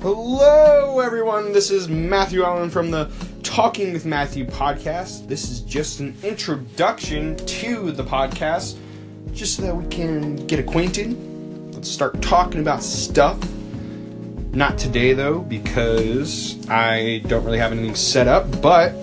Hello, everyone. This is Matthew Allen from the Talking with Matthew podcast. This is just an introduction to the podcast, just so that we can get acquainted. Let's start talking about stuff. Not today, though, because I don't really have anything set up, but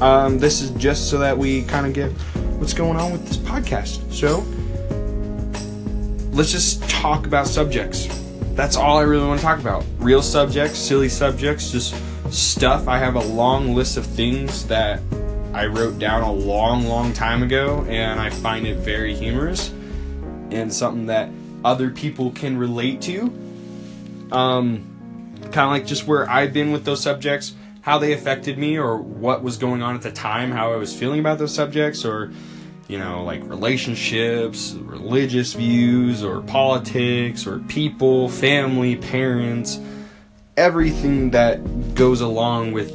um, this is just so that we kind of get what's going on with this podcast. So, let's just talk about subjects that's all I really want to talk about. Real subjects, silly subjects, just stuff. I have a long list of things that I wrote down a long, long time ago, and I find it very humorous and something that other people can relate to. Um, kind of like just where I've been with those subjects, how they affected me, or what was going on at the time, how I was feeling about those subjects, or you know, like relationships, religious views, or politics, or people, family, parents, everything that goes along with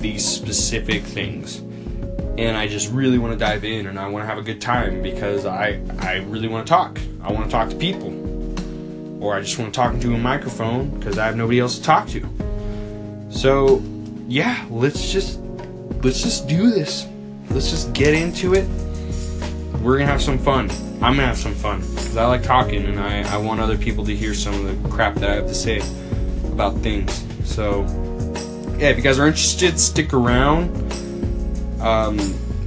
these specific things. And I just really want to dive in and I want to have a good time because I, I really want to talk. I want to talk to people. Or I just want to talk into a microphone because I have nobody else to talk to. So, yeah, let's just let's just do this. Let's just get into it we're gonna have some fun. I'm gonna have some fun because I like talking and I, I want other people to hear some of the crap that I have to say about things. So, yeah, if you guys are interested, stick around. Um,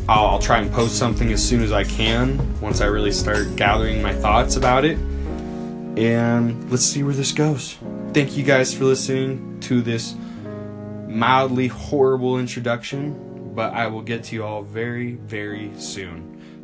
I'll, I'll try and post something as soon as I can once I really start gathering my thoughts about it. And let's see where this goes. Thank you guys for listening to this mildly horrible introduction, but I will get to you all very, very soon.